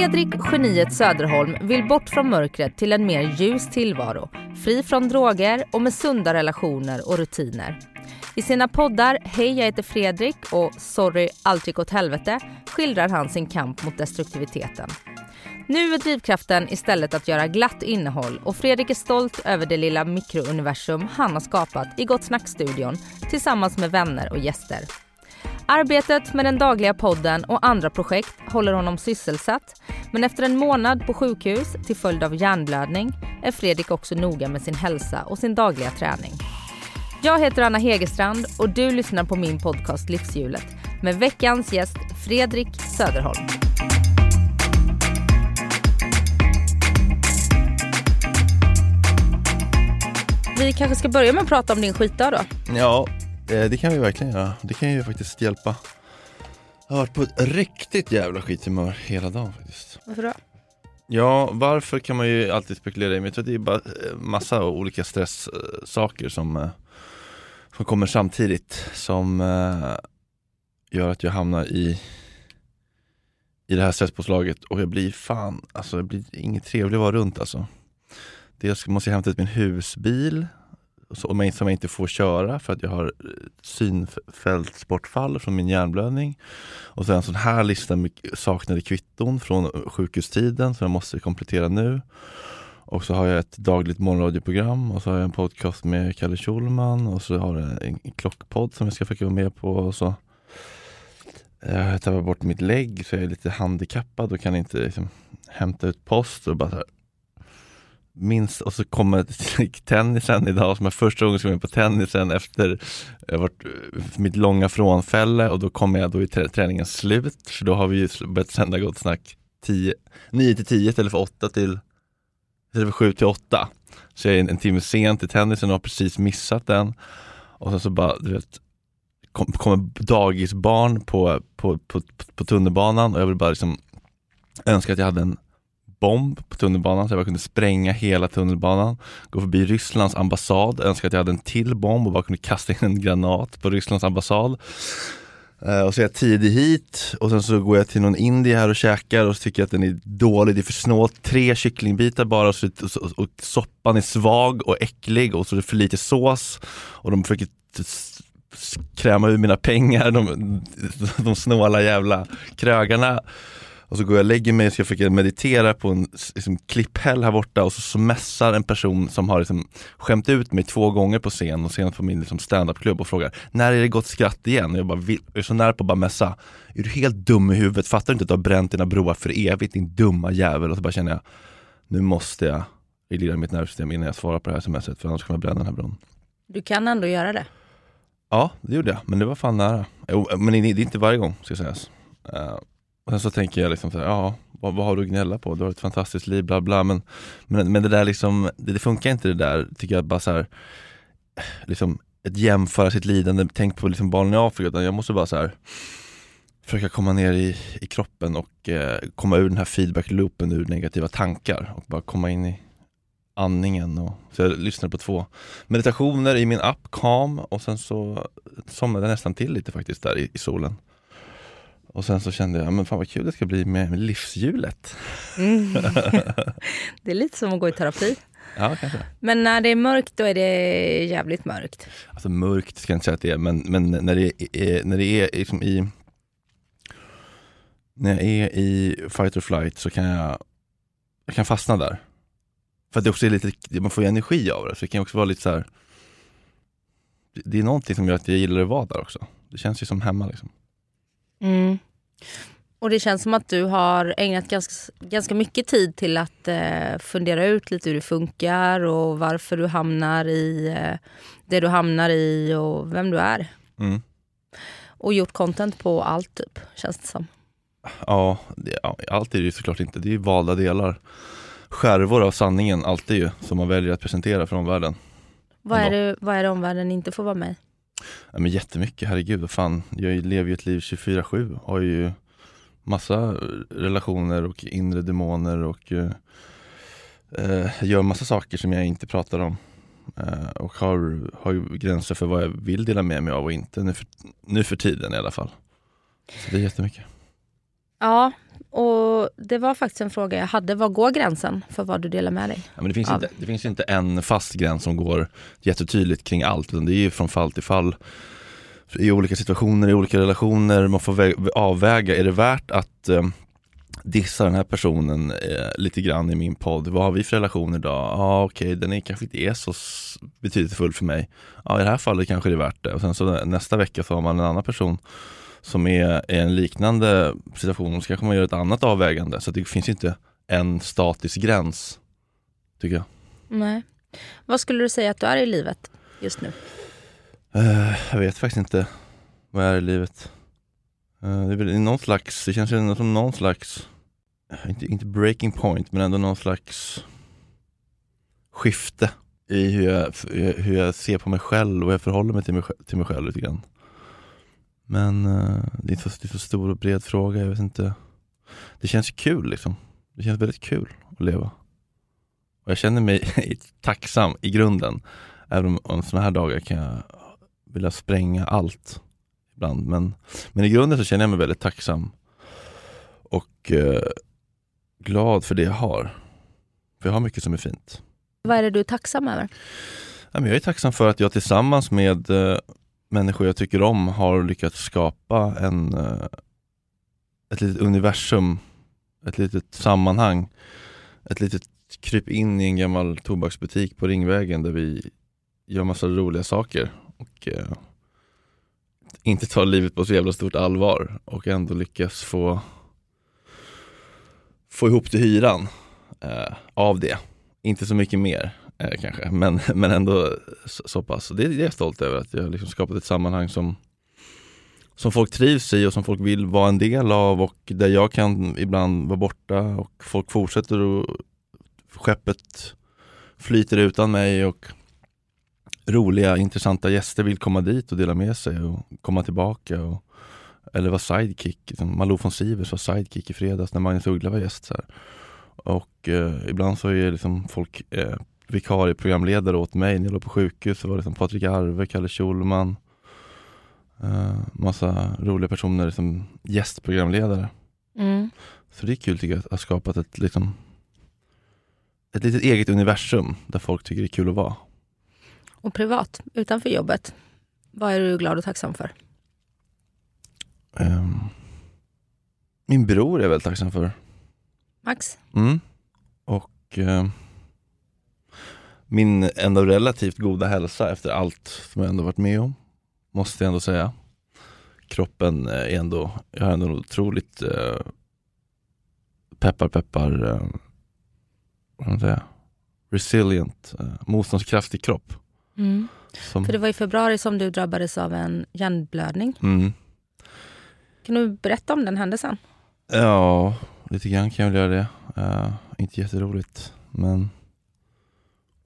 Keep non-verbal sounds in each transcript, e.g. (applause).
Fredrik Geniet Söderholm vill bort från mörkret till en mer ljus tillvaro, fri från droger och med sunda relationer och rutiner. I sina poddar Hej jag heter Fredrik och Sorry allt gick åt helvete skildrar han sin kamp mot destruktiviteten. Nu är drivkraften istället att göra glatt innehåll och Fredrik är stolt över det lilla mikrouniversum han har skapat i Gott Snack-studion tillsammans med vänner och gäster. Arbetet med den dagliga podden och andra projekt håller honom sysselsatt men efter en månad på sjukhus till följd av hjärnblödning är Fredrik också noga med sin hälsa och sin dagliga träning. Jag heter Anna Hegerstrand och du lyssnar på min podcast Livshjulet med veckans gäst Fredrik Söderholm. Vi kanske ska börja med att prata om din skitdag då. Ja, det kan vi verkligen göra. Det kan ju faktiskt hjälpa. Jag har varit på ett riktigt jävla skithumör hela dagen faktiskt. Varför då? Ja, varför kan man ju alltid spekulera i, men jag tror att det är bara eh, massa olika stresssaker som, eh, som kommer samtidigt som eh, gör att jag hamnar i i det här stresspåslaget och jag blir fan, alltså det blir inget trevligt att vara runt alltså. Dels måste jag hämta ut min husbil som jag, som jag inte får köra för att jag har eh, synfältsbortfall från min hjärnblödning. Och sen en sån här lista med saknade kvitton från eh, sjukhustiden som jag måste komplettera nu. Och så har jag ett dagligt morgonradioprogram och så har jag en podcast med Kalle Schulman och så har jag en klockpodd som jag ska försöka vara med på. Och så eh, jag har tappat bort mitt lägg så jag är lite handikappad och kan inte liksom, hämta ut post. och bara minns, minst, och så kommer tennisen idag som är första gången som jag är på tennisen efter eh, varit, eh, mitt långa frånfälle och då kommer jag, då är träningen slut för då har vi ju börjat sända Gott Snack 10, 9 till 10 istället för 8 till istället för 7 till 8. Så jag är en, en timme sent till tennisen och har precis missat den. Och sen så bara, du vet, kom, kommer dagisbarn på, på, på, på tunnelbanan och jag vill bara liksom önska att jag hade en bomb på tunnelbanan så jag bara kunde spränga hela tunnelbanan. Gå förbi Rysslands ambassad, önska att jag hade en till bomb och bara kunde kasta in en granat på Rysslands ambassad. Eh, och så är jag tidig hit och sen så går jag till någon indie här och käkar och så tycker jag att den är dålig, det är för snålt. Tre kycklingbitar bara och, så, och, och soppan är svag och äcklig och så är det för lite sås. Och de försöker kräma ur mina pengar, de, (laughs) de snåla jävla krögarna. Och så går jag och lägger mig och ska försöka meditera på en liksom, klipphäll här borta och så, mässar en person som har liksom, skämt ut mig två gånger på scen och senast på min liksom, standupklubb och frågar När är det gott skratt igen? Och jag, bara, jag är så nära på att bara mässa Är du helt dum i huvudet? Fattar du inte att du har bränt dina broar för evigt din dumma jävel? Och så bara känner jag Nu måste jag reglera mitt nervsystem innan jag svarar på det här smset för annars kommer jag bränna den här bron. Du kan ändå göra det. Ja, det gjorde jag, men det var fan nära. Men det är inte varje gång, ska sägas. Uh, och sen så tänker jag liksom, så här, ja, vad, vad, har du att gnälla på? Du har ett fantastiskt liv, bla bla. Men, men, men det där liksom, det, det, funkar inte det där, tycker jag, bara så här, liksom ett jämföra sitt lidande, tänk på liksom barnen i Afrika, utan jag måste bara så här försöka komma ner i, i kroppen och eh, komma ur den här feedback-loopen ur negativa tankar och bara komma in i andningen. Och, så jag lyssnade på två meditationer i min app Calm och sen så somnade jag nästan till lite faktiskt där i, i solen. Och sen så kände jag, men fan vad kul det ska bli med, livshjulet. Mm. (laughs) det är lite som att gå i terapi. Ja, kanske. Men när det är mörkt då är det jävligt mörkt. Alltså mörkt ska jag inte säga att det är, men, men när det är, när det är liksom i när jag är i fight or flight så kan jag, jag kan fastna där. För att det också är lite, man får ju energi av det, så det kan också vara lite så här, Det är någonting som gör att jag gillar att vara där också. Det känns ju som hemma liksom. Mm. Och det känns som att du har ägnat ganska, ganska mycket tid till att eh, fundera ut lite hur det funkar och varför du hamnar i eh, det du hamnar i och vem du är. Mm. Och gjort content på allt typ, känns det som. Ja, det, ja allt är det ju såklart inte. Det är ju valda delar. skärvor av sanningen alltid ju, som man väljer att presentera för omvärlden. Vad är, det, vad är det omvärlden inte får vara med? Ja, men jättemycket, herregud, vad fan. Jag lever ju ett liv 24-7, har ju massa relationer och inre demoner och eh, eh, gör massa saker som jag inte pratar om. Eh, och har, har ju gränser för vad jag vill dela med mig av och inte, nu för, nu för tiden i alla fall. Så det är jättemycket. Ja, och det var faktiskt en fråga jag hade. Var går gränsen för vad du delar med dig? Ja, men det, finns av? inte, det finns inte en fast gräns som går jättetydligt kring allt, utan det är ju från fall till fall. I olika situationer, i olika relationer, man får vä- avväga, är det värt att eh, dissa den här personen eh, lite grann i min podd? Vad har vi för relation idag? Ja ah, okej, den är kanske inte är så betydelsefull för mig. Ja i det här fallet kanske det är värt det. Och sen så nästa vecka så har man en annan person som är i en liknande situation, så kanske man gör ett annat avvägande. Så det finns inte en statisk gräns, tycker jag. Nej. Vad skulle du säga att du är i livet just nu? Eh, jag vet faktiskt inte vad jag är i livet. Eh, det är väl någon slags, det känns ju som någon slags, inte, inte breaking point, men ändå någon slags skifte i hur jag, hur jag ser på mig själv och hur jag förhåller mig till mig, till mig själv lite grann. Men eh, det, är så, det är så stor och bred fråga, jag vet inte. Det känns kul liksom. Det känns väldigt kul att leva. Och jag känner mig (laughs) tacksam i grunden. Även om, om sådana här dagar kan jag vilja spränga allt ibland. Men, men i grunden så känner jag mig väldigt tacksam och eh, glad för det jag har. För jag har mycket som är fint. Vad är det du är tacksam över? Jag är tacksam för att jag tillsammans med eh, människor jag tycker om har lyckats skapa en, eh, ett litet universum, ett litet sammanhang, ett litet kryp in i en gammal tobaksbutik på Ringvägen där vi gör massa roliga saker och eh, inte tar livet på så jävla stort allvar och ändå lyckas få få ihop till hyran eh, av det. Inte så mycket mer eh, kanske, men, (laughs) men ändå så, så pass. Det, det är jag stolt över, att jag har liksom skapat ett sammanhang som, som folk trivs i och som folk vill vara en del av och där jag kan ibland vara borta och folk fortsätter och skeppet flyter utan mig och roliga, intressanta gäster vill komma dit och dela med sig och komma tillbaka. Och, eller vara sidekick. Liksom, Malou von Sivers var sidekick i fredags när Magnus Uggla var gäst. Så här. Och eh, ibland så är liksom folk eh, vikarie programledare åt mig. När jag låg på sjukhus så var det liksom Patrik Arve, Kalle Schulman. Eh, massa roliga personer som gästprogramledare. Mm. Så det är kul tycker jag att ha skapat ett, liksom, ett litet eget universum där folk tycker det är kul att vara. Och privat, utanför jobbet, vad är du glad och tacksam för? Ehm, min bror är jag väldigt tacksam för. Max? Mm. Och eh, min ändå relativt goda hälsa efter allt som jag ändå varit med om, måste jag ändå säga. Kroppen är ändå, jag har ändå otroligt eh, peppar peppar, eh, vad ska man säga, resilient, eh, motståndskraftig kropp. Mm. Som, För det var i februari som du drabbades av en hjärnblödning. mm. Kan du berätta om den händelsen? Ja, lite grann kan jag väl göra det. Eh, inte jätteroligt, men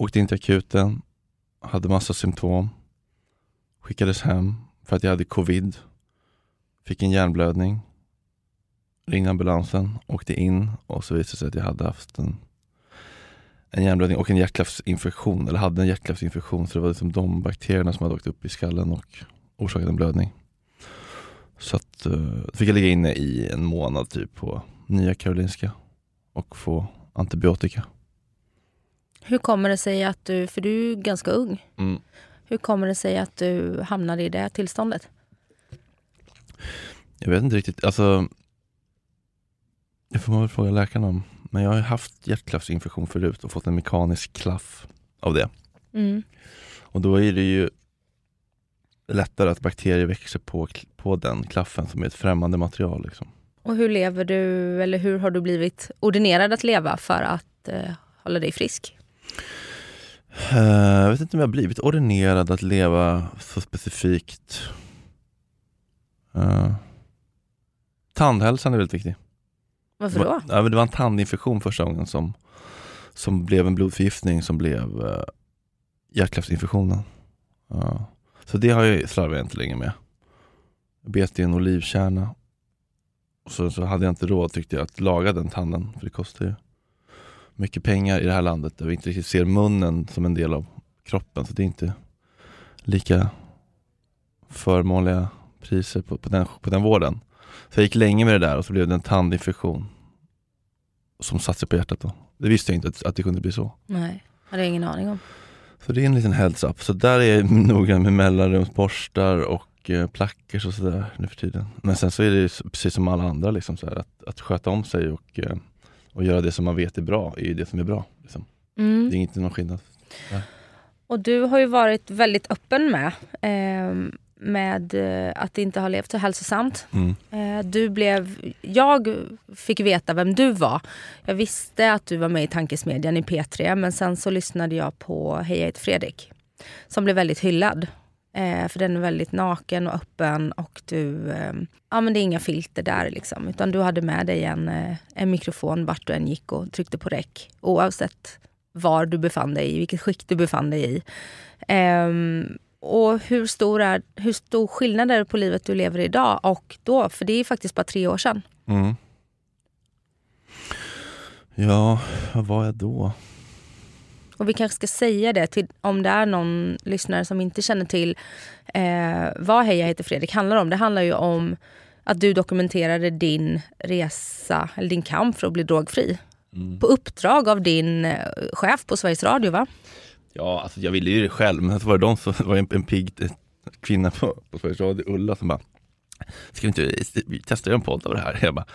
åkte in till akuten, hade massa symptom, skickades hem för att jag hade covid, fick en hjärnblödning, ringde ambulansen, åkte in och så visade det sig att jag hade haft en, en hjärnblödning och en hjärtklaffsinfektion, eller hade en hjärtklaffsinfektion, så det var liksom de bakterierna som hade åkt upp i skallen och orsakat en blödning. Så att, uh, då fick jag ligga inne i en månad typ på Nya Karolinska och få antibiotika. Hur kommer det sig att du, för du är ganska ung, Mm. hur kommer det sig att du hamnade i det tillståndet? Jag vet inte riktigt, alltså Det får man väl fråga läkaren om. Men jag har ju haft hjärtklaffsinfektion förut och fått en mekanisk klaff av det. Mm. Och då är det ju lättare att bakterier växer på, på den klaffen som är ett främmande material. Liksom. Och hur lever du, eller hur har du blivit ordinerad att leva för att eh, hålla dig frisk? Eh, Jag vet inte om jag har blivit ordinerad att leva så specifikt. Uh, tandhälsan är väldigt viktig. Varför Det då? var, ja, men det var en tandinfektion första gången som, som blev en blodförgiftning som blev uh, hjärtklaffsinfektionen. Uh, så det har jag slarvat inte länge med. Jag bet i en olivkärna. Och så, så hade jag inte råd tyckte jag att laga den tanden, för det kostar ju mycket pengar i det här landet där vi inte riktigt ser munnen som en del av kroppen. Så det är inte lika förmånliga priser på, på, den, på den vården. Så jag gick länge med det där och så blev det en tandinfektion som satte sig på hjärtat då. Det visste jag inte att, att det kunde bli så. Nej, hade jag ingen aning om. Så det är en liten heads up. Så där är jag (laughs) noga med mellanrumsborstar och eh, plackers och sådär nu för tiden. Men sen så är det precis som alla andra liksom så här, att, att sköta om sig och, eh, och göra det som man vet är bra, är ju det som är bra. Liksom. Mm. Det är inte någon skillnad. Där. Och du har ju varit väldigt öppen med, eh, med att det inte har levt så hälsosamt. Mm. Eh, du blev, jag fick veta vem du var. Jag visste att du var med i Tankesmedjan i P3 men sen så lyssnade jag på Hej jag heter Fredrik. Som blev väldigt hyllad. Eh, för den är väldigt naken och öppen och du, eh, ja men det är inga filter där liksom. Utan du hade med dig en, eh, en mikrofon vart du än gick och tryckte på räck. Oavsett var du befann dig i, vilket skick du befann dig i. Eh, och hur stor, är, hur stor skillnad är det på livet du lever idag och då? För det är faktiskt bara tre år sedan. Mm. Ja, vad var jag då? Och vi kanske ska säga det till, om det är någon lyssnare som inte känner till eh, vad Hej jag heter Fredrik handlar om. Det handlar ju om att du dokumenterade din resa, eller din kamp för att bli drogfri. Mm. På uppdrag av din eh, chef på Sveriges Radio va? Ja, alltså jag ville ju det själv, men så var det de som var en, en pigg eh, kvinna på, på Sveriges Radio, Ulla, som bara Ska vi inte vi testar en podd av det här? (laughs) Jag bara,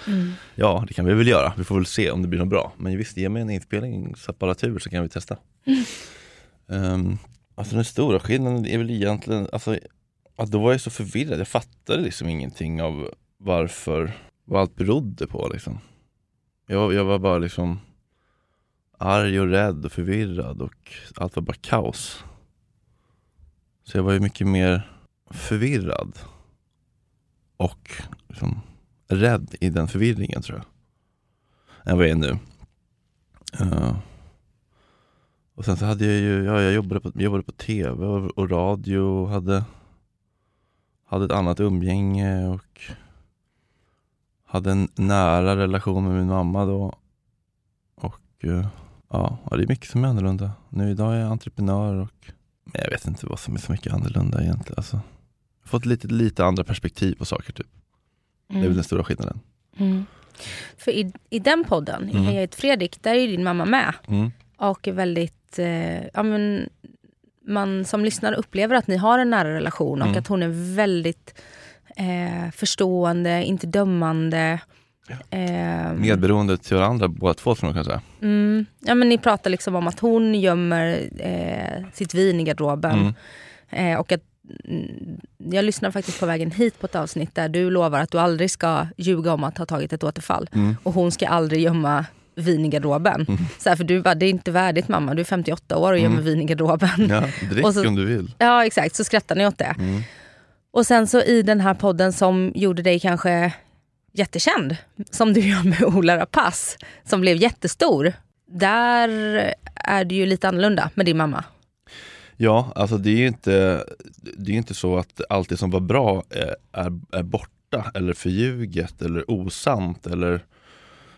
ja det kan vi väl göra, vi får väl se om det blir något bra. Men visst, ge mig en inspelningsapparatur så kan vi testa. Um, alltså den stora skillnaden är väl egentligen, alltså, att då var jag så förvirrad, jag fattade liksom ingenting av varför, vad allt berodde på liksom. Jag, jag var bara liksom arg och rädd och förvirrad och allt var bara kaos. Så jag var ju mycket mer förvirrad och liksom rädd i den förvirringen tror jag. Än vad jag är nu. Uh, och sen så hade jag ju, ja, jag jobbade på, jobbade på tv och, och radio och hade, hade ett annat umgänge och hade en nära relation med min mamma då. Och uh, ja, det är mycket som är annorlunda. Nu idag är jag entreprenör och jag vet inte vad som är så mycket annorlunda egentligen. Alltså, fått lite, lite andra perspektiv på saker typ. Det är väl den stora skillnaden. Mm. För i, i den podden, Mm. Hej jag heter Fredrik, där är din mamma med. Mm. Och är väldigt, eh, ja men man som lyssnare upplever att ni har en nära relation och Mm. att hon är väldigt eh, förstående, inte dömande. Eh, Medberoende till varandra båda två tror jag kan säga. mm, ja, men ni pratar liksom om att hon gömmer eh, sitt vin i garderoben. Mm. Eh, och att, mm, jag lyssnade faktiskt på vägen hit på ett avsnitt där du lovar att du aldrig ska ljuga om att ha tagit ett återfall. Mm. Och hon ska aldrig gömma vin i garderoben. Så här, för du bara, det är inte värdigt mamma, du är 58 år och gömmer Mm. vin i garderoben. Ja, drick Och så- om du vill. Ja exakt, så skrattar ni åt det. Mm. Och sen så i den här podden som gjorde dig kanske jättekänd, som du gör med Ola Rapace, som blev jättestor. Där är det ju lite annorlunda med din mamma. Ja, alltså det är ju inte, det är inte så att allt det som var bra är, är, är borta eller förljuget eller osant eller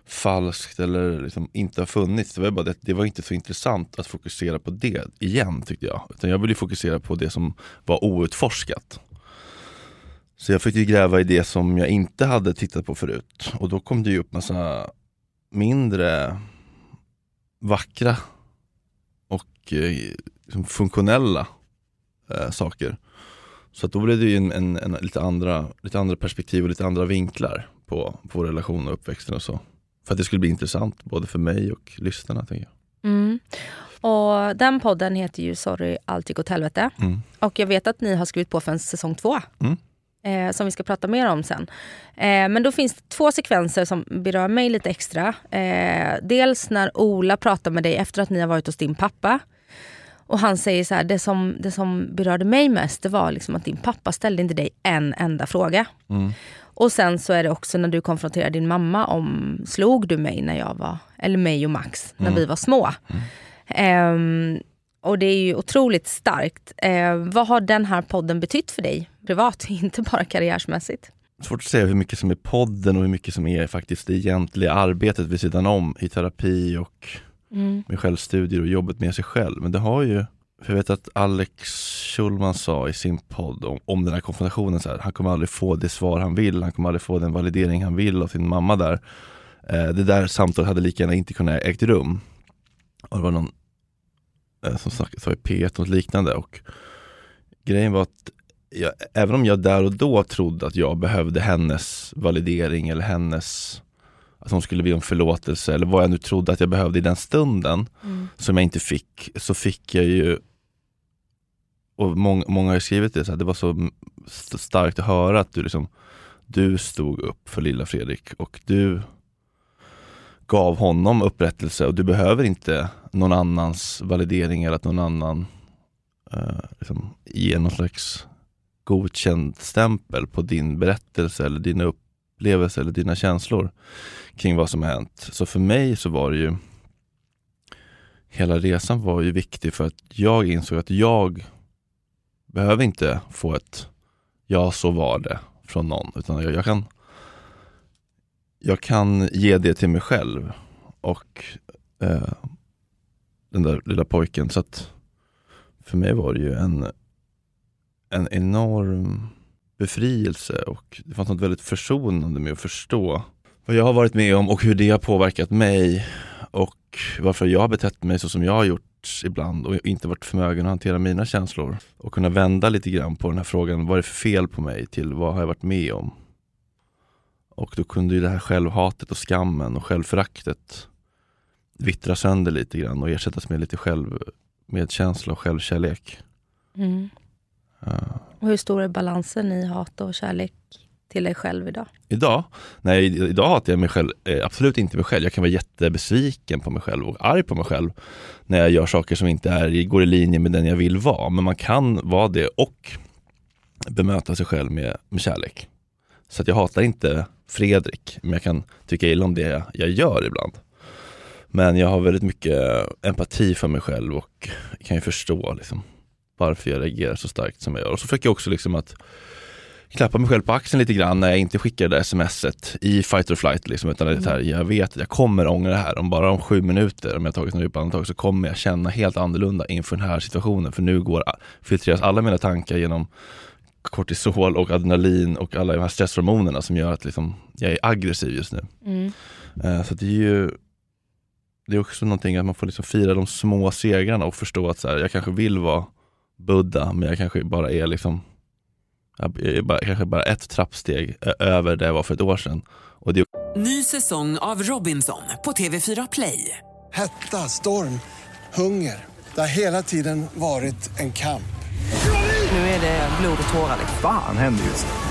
falskt eller liksom inte har funnits. Det var bara det, det var inte så intressant att fokusera på det igen tyckte jag. Utan jag ville fokusera på det som var outforskat. Så jag fick ju gräva i det som jag inte hade tittat på förut. Och då kom det ju upp massa mindre vackra och eh, liksom funktionella eh, saker. Så att då blev det ju en, en, en, lite, andra, lite andra perspektiv och lite andra vinklar på, på vår relation och uppväxten och så. För att det skulle bli intressant både för mig och lyssnarna. Tänker jag. Mm. Och den podden heter ju Sorry allt gick åt helvete. Mm. Och jag vet att ni har skrivit på för en säsong två. Mm. Eh, som vi ska prata mer om sen. Eh, men då finns det två sekvenser som berör mig lite extra. Eh, dels när Ola pratar med dig efter att ni har varit hos din pappa. Och han säger så här, det som, det som berörde mig mest det var liksom att din pappa ställde inte dig en enda fråga. Mm. Och sen så är det också när du konfronterar din mamma om, slog du mig när jag var, eller mig och Max, när vi var små. Ehm, och det är ju otroligt starkt. Ehm, vad har den här podden betytt för dig privat, (laughs) inte bara karriärsmässigt? Svårt att säga hur mycket som är podden och hur mycket som är faktiskt det egentliga arbetet vid sidan om i terapi och med självstudier och jobbet med sig själv. Men det har ju, för jag vet att Alex Schulman sa i sin podd om, om den här konfrontationen, så här, han kommer aldrig få det svar han vill, han kommer aldrig få den validering han vill av sin mamma där. Eh, det där samtalet hade lika gärna inte kunnat ägt rum. Och det var någon eh, som sa sa i P1 något liknande. Och grejen var att jag, även om jag där och då trodde att jag behövde hennes validering eller hennes att hon skulle be om förlåtelse eller vad jag nu trodde att jag behövde i den stunden som jag inte fick, så fick jag ju och många, många har skrivit det, så här, det var så starkt att höra att du liksom du stod upp för lilla Fredrik och du gav honom upprättelse och du behöver inte någon annans validering eller att någon annan eh, liksom, ger någon slags godkänd stämpel på din berättelse eller dina upplevelser eller dina känslor kring vad som har hänt. Så för mig så var det ju Hela resan var ju viktig för att jag insåg att jag behöver inte få ett ja så var det från någon utan jag, jag kan jag kan ge det till mig själv och eh, den där lilla pojken. Så att för mig var det ju en, en enorm befrielse och det fanns något väldigt försonande med att förstå vad jag har varit med om och hur det har påverkat mig och varför jag har betett mig så som jag har gjort ibland och inte varit förmögen att hantera mina känslor och kunna vända lite grann på den här frågan, vad är det för fel på mig till vad har jag varit med om? Och då kunde ju det här självhatet och skammen och självföraktet vittra sönder lite grann och ersättas med lite självmedkänsla och självkärlek. Mm. Eh, Och hur stor är balansen i hat och kärlek till dig själv idag? Idag? Nej, idag hatar jag mig själv, eh, absolut inte mig själv. Jag kan vara jättebesviken på mig själv och arg på mig själv när jag gör saker som inte är, går i linje med den jag vill vara. Men man kan vara det och bemöta sig själv med, med kärlek. Så att jag hatar inte Fredrik, men jag kan tycka illa om det jag gör ibland. Men jag har väldigt mycket empati för mig själv och kan ju förstå liksom, varför jag reagerar så starkt som jag gör. Och så försöker jag också liksom att klappa mig själv på axeln lite grann när jag inte skickar det där smset i fight or flight. Liksom, utan det här, jag vet att jag kommer ångra det här. Om bara om sju minuter, om jag tagit några djupa andetag, så kommer jag känna helt annorlunda inför den här situationen. För nu går, filtreras alla mina tankar genom kortisol och adrenalin och alla de här stresshormonerna som gör att liksom, jag är aggressiv just nu. Mm. Eh, Så det är ju Det är också någonting att man får liksom fira de små segrarna och förstå att så här, jag kanske vill vara Buddha men jag kanske bara är liksom Jag är bara, kanske bara ett trappsteg över det jag var för ett år sedan. Och det Ny säsong av Robinson på TV4 Play. Hetta, storm, hunger. Det har hela tiden varit en kamp. Nu är det blod och tårar. liksom. Fan händer just nu.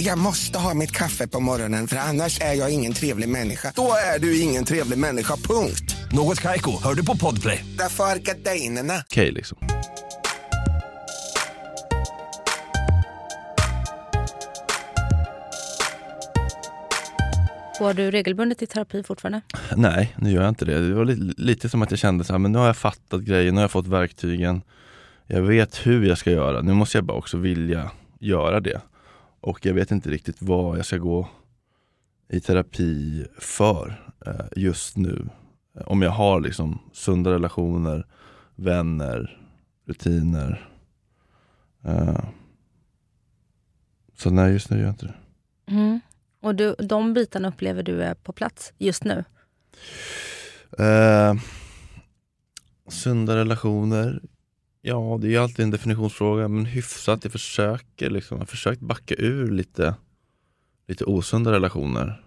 Jag måste ha mitt kaffe på morgonen för annars är jag ingen trevlig människa. Då är du ingen trevlig människa, punkt. Något Kaiko, hör du på Podplay. Därför är gardinerna. okej liksom. Går du regelbundet i terapi fortfarande? Nej, nu gör jag inte det. Det var lite, lite som att jag kände så här, men nu har jag fattat grejen, nu har jag fått verktygen. Jag vet hur jag ska göra, nu måste jag bara också vilja göra det. Och jag vet inte riktigt vad jag ska gå i terapi för eh, just nu. Om jag har liksom sunda relationer, vänner, rutiner. Eh, så nej, just nu gör jag inte det. Mm. Och du, de bitarna upplever du är på plats just nu? Eh, sunda relationer, Ja, det är ju alltid en definitionsfråga, men hyfsat. Jag försöker liksom, jag har försökt backa ur lite, lite osunda relationer.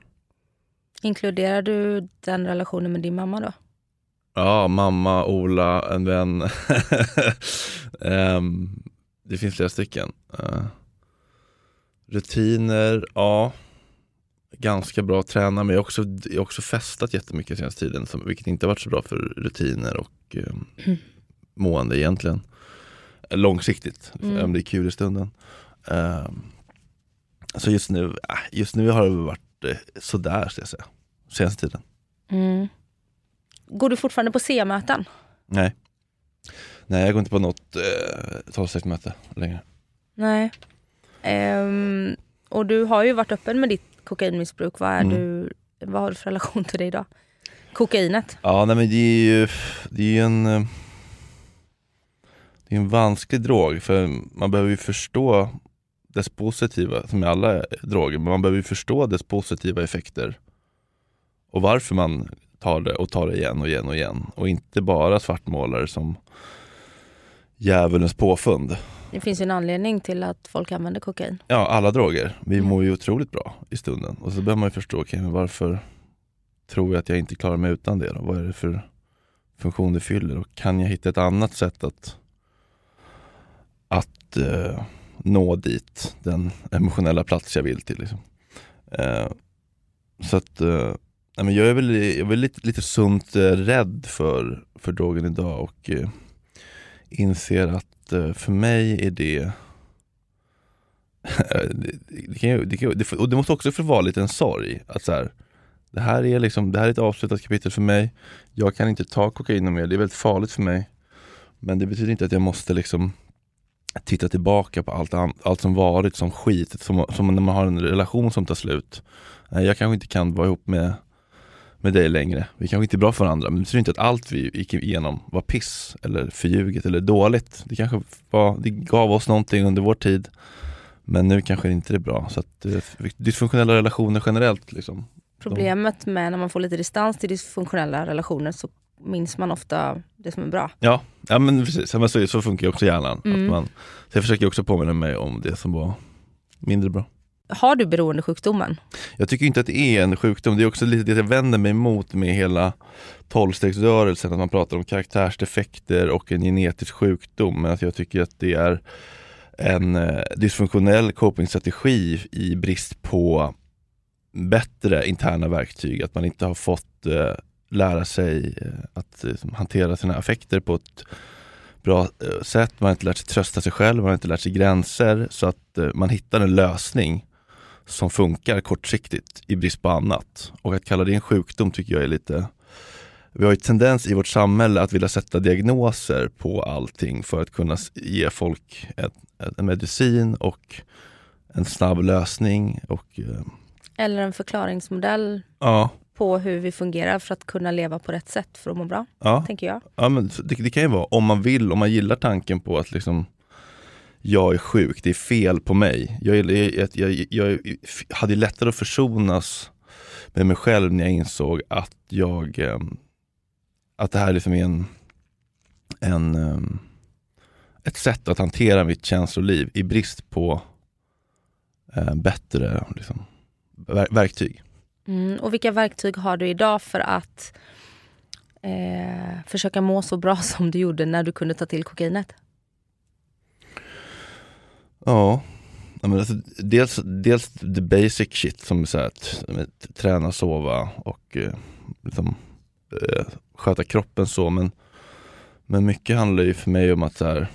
Inkluderar du den relationen med din mamma då? Ja, mamma, Ola, en vän. (laughs) Ehm, det finns flera stycken. Eh, rutiner, ja. Ganska bra att träna, men jag har också, jag har också festat jättemycket senaste tiden, som, vilket inte har varit så bra för rutiner och eh, (clears throat) mående egentligen. Långsiktigt, Mm. om det är kul i stunden. Ehm, så just nu, äh, just nu har det varit eh, sådär, ska jag säga. Senaste tiden. Mm. Går du fortfarande på C-möten? Nej. Nej, jag går inte på något eh, tolvstegsmöte längre. Nej. Ehm, och du har ju varit öppen med ditt kokainmissbruk. Vad, är Mm. du, vad har du för relation till det idag? Kokainet? Ja, nej men det är ju, det är ju en eh, Det är en vansklig drog för man behöver ju förstå dess positiva, som med alla droger, men man behöver ju förstå dess positiva effekter och varför man tar det och tar det igen och igen och igen och inte bara svartmålar som djävulens påfund. Det finns ju en anledning till att folk använder kokain. Ja, alla droger. Vi Mm. mår ju otroligt bra i stunden. Och så behöver man ju förstå, okej, men varför tror jag att jag inte klarar mig utan det då? Vad är det för funktion det fyller? Och kan jag hitta ett annat sätt att, att eh, nå dit, den emotionella plats jag vill till? Liksom. Eh, så att eh, men jag är väl, jag är väl lite, lite sunt eh, rädd för, för drogen idag och eh, inser att eh, för mig är det (laughs) eh, det, det, kan ju, det, kan, ju- det, och det måste också få vara lite en sorg. Att så här, det, här är liksom, det här är ett avslutat kapitel för mig. Jag kan inte ta kokain mer, det är väldigt farligt för mig. Men det betyder inte att jag måste liksom titta tillbaka på allt, allt som varit som skit, som, som när man har en relation som tar slut. Jag kanske inte kan vara ihop med, med dig längre. Vi kanske inte är bra för varandra, men det betyder inte att allt vi gick igenom var piss eller förljuget eller dåligt. Det kanske var, det gav oss någonting under vår tid. Men nu kanske inte det är bra. Så att, eh, dysfunktionella relationer generellt liksom. Problemet med när man får lite distans till dysfunktionella relationer så minns man ofta det som är bra. Ja, ja men precis. Men så, så funkar ju också hjärnan. Mm. Att man, så jag försöker också påminna mig om det som var mindre bra. Har du beroendesjukdomen? Jag tycker inte att det är en sjukdom. Det är också lite det jag vänder mig emot med hela tolvstegsrörelsen. Att man pratar om karaktärsdefekter och en genetisk sjukdom. Men att jag tycker att det är en eh, dysfunktionell copingstrategi i brist på bättre interna verktyg. Att man inte har fått eh, lära sig eh, att eh, hantera sina affekter på ett bra eh, sätt. Man har inte lärt sig trösta sig själv, man har inte lärt sig gränser. Så att man hittar en lösning som funkar kortsiktigt i brist på annat. Och att kalla det en sjukdom tycker jag är lite vi har ju tendens i vårt samhälle att vilja sätta diagnoser på allting för att kunna ge folk en medicin och en snabb lösning. Och, Eller en förklaringsmodell ja, på hur vi fungerar för att kunna leva på rätt sätt för att må bra, ja, tänker jag. ja men det, det kan ju vara om man vill, om man gillar tanken på att liksom jag är sjuk, det är fel på mig. Jag, jag, jag, jag, hade lättare att försonas med mig själv när jag insåg att jag ehm, att det här liksom är en, en ehm, ett sätt att hantera mitt känsloliv i brist på eh, bättre liksom, ver- verktyg. Mm. Och vilka verktyg har du idag för att eh, försöka må så bra (laughs) som du gjorde när du kunde ta till kokainet? Ja, men alltså, dels, dels the basic shit som så här, att, att träna, sova och eh, liksom, eh, sköta kroppen så men, men mycket handlar ju för mig om att så här,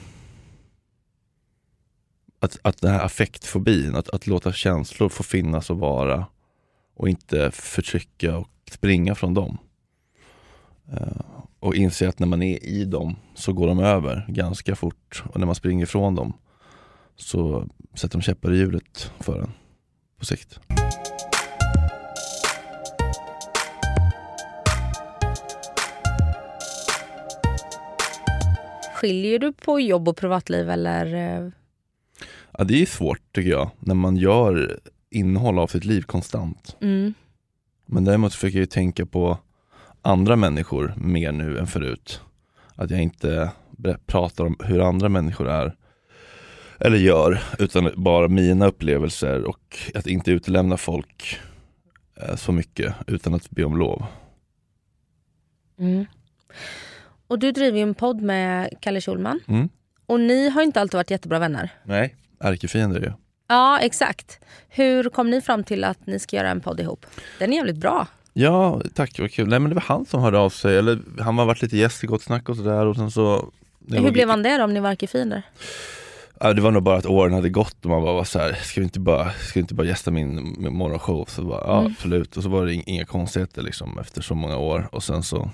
att, att den här affektfobin, att, att låta känslor få finnas och vara och inte förtrycka och springa från dem. Eh, och inse att när man är i dem så går de över ganska fort och när man springer ifrån dem så sätter de käppar i hjulet för en på sikt. Skiljer du på jobb och privatliv eller? eh, Ja, det är svårt tycker jag, när man gör innehåll av sitt liv konstant. Mm. Men däremot försöker jag ju tänka på andra människor mer nu än förut. Att jag inte pratar om hur andra människor är eller gör, utan bara mina upplevelser och att inte utelämna folk eh, så mycket utan att be om lov. Mm. Och du driver ju en podd med Kalle Schulman. Mm. Och ni har inte alltid varit jättebra vänner. Nej, ärkefiender ju. Ja, exakt. Hur kom ni fram till att ni ska göra en podd ihop? Den är jävligt bra. Ja, tack vad kul. Nej men det var han som hörde av sig, eller han har varit lite gäst i Gott Snack och sådär och sen så Hur blev han det då om ni var ärkefiender? Ja, det var nog bara att åren hade gått och man bara var så här, ska vi inte bara, ska vi inte bara gästa min, min morgonshow? Så bara, ja Mm. absolut, och så var det ing- inga konstigheter liksom efter så många år och sen så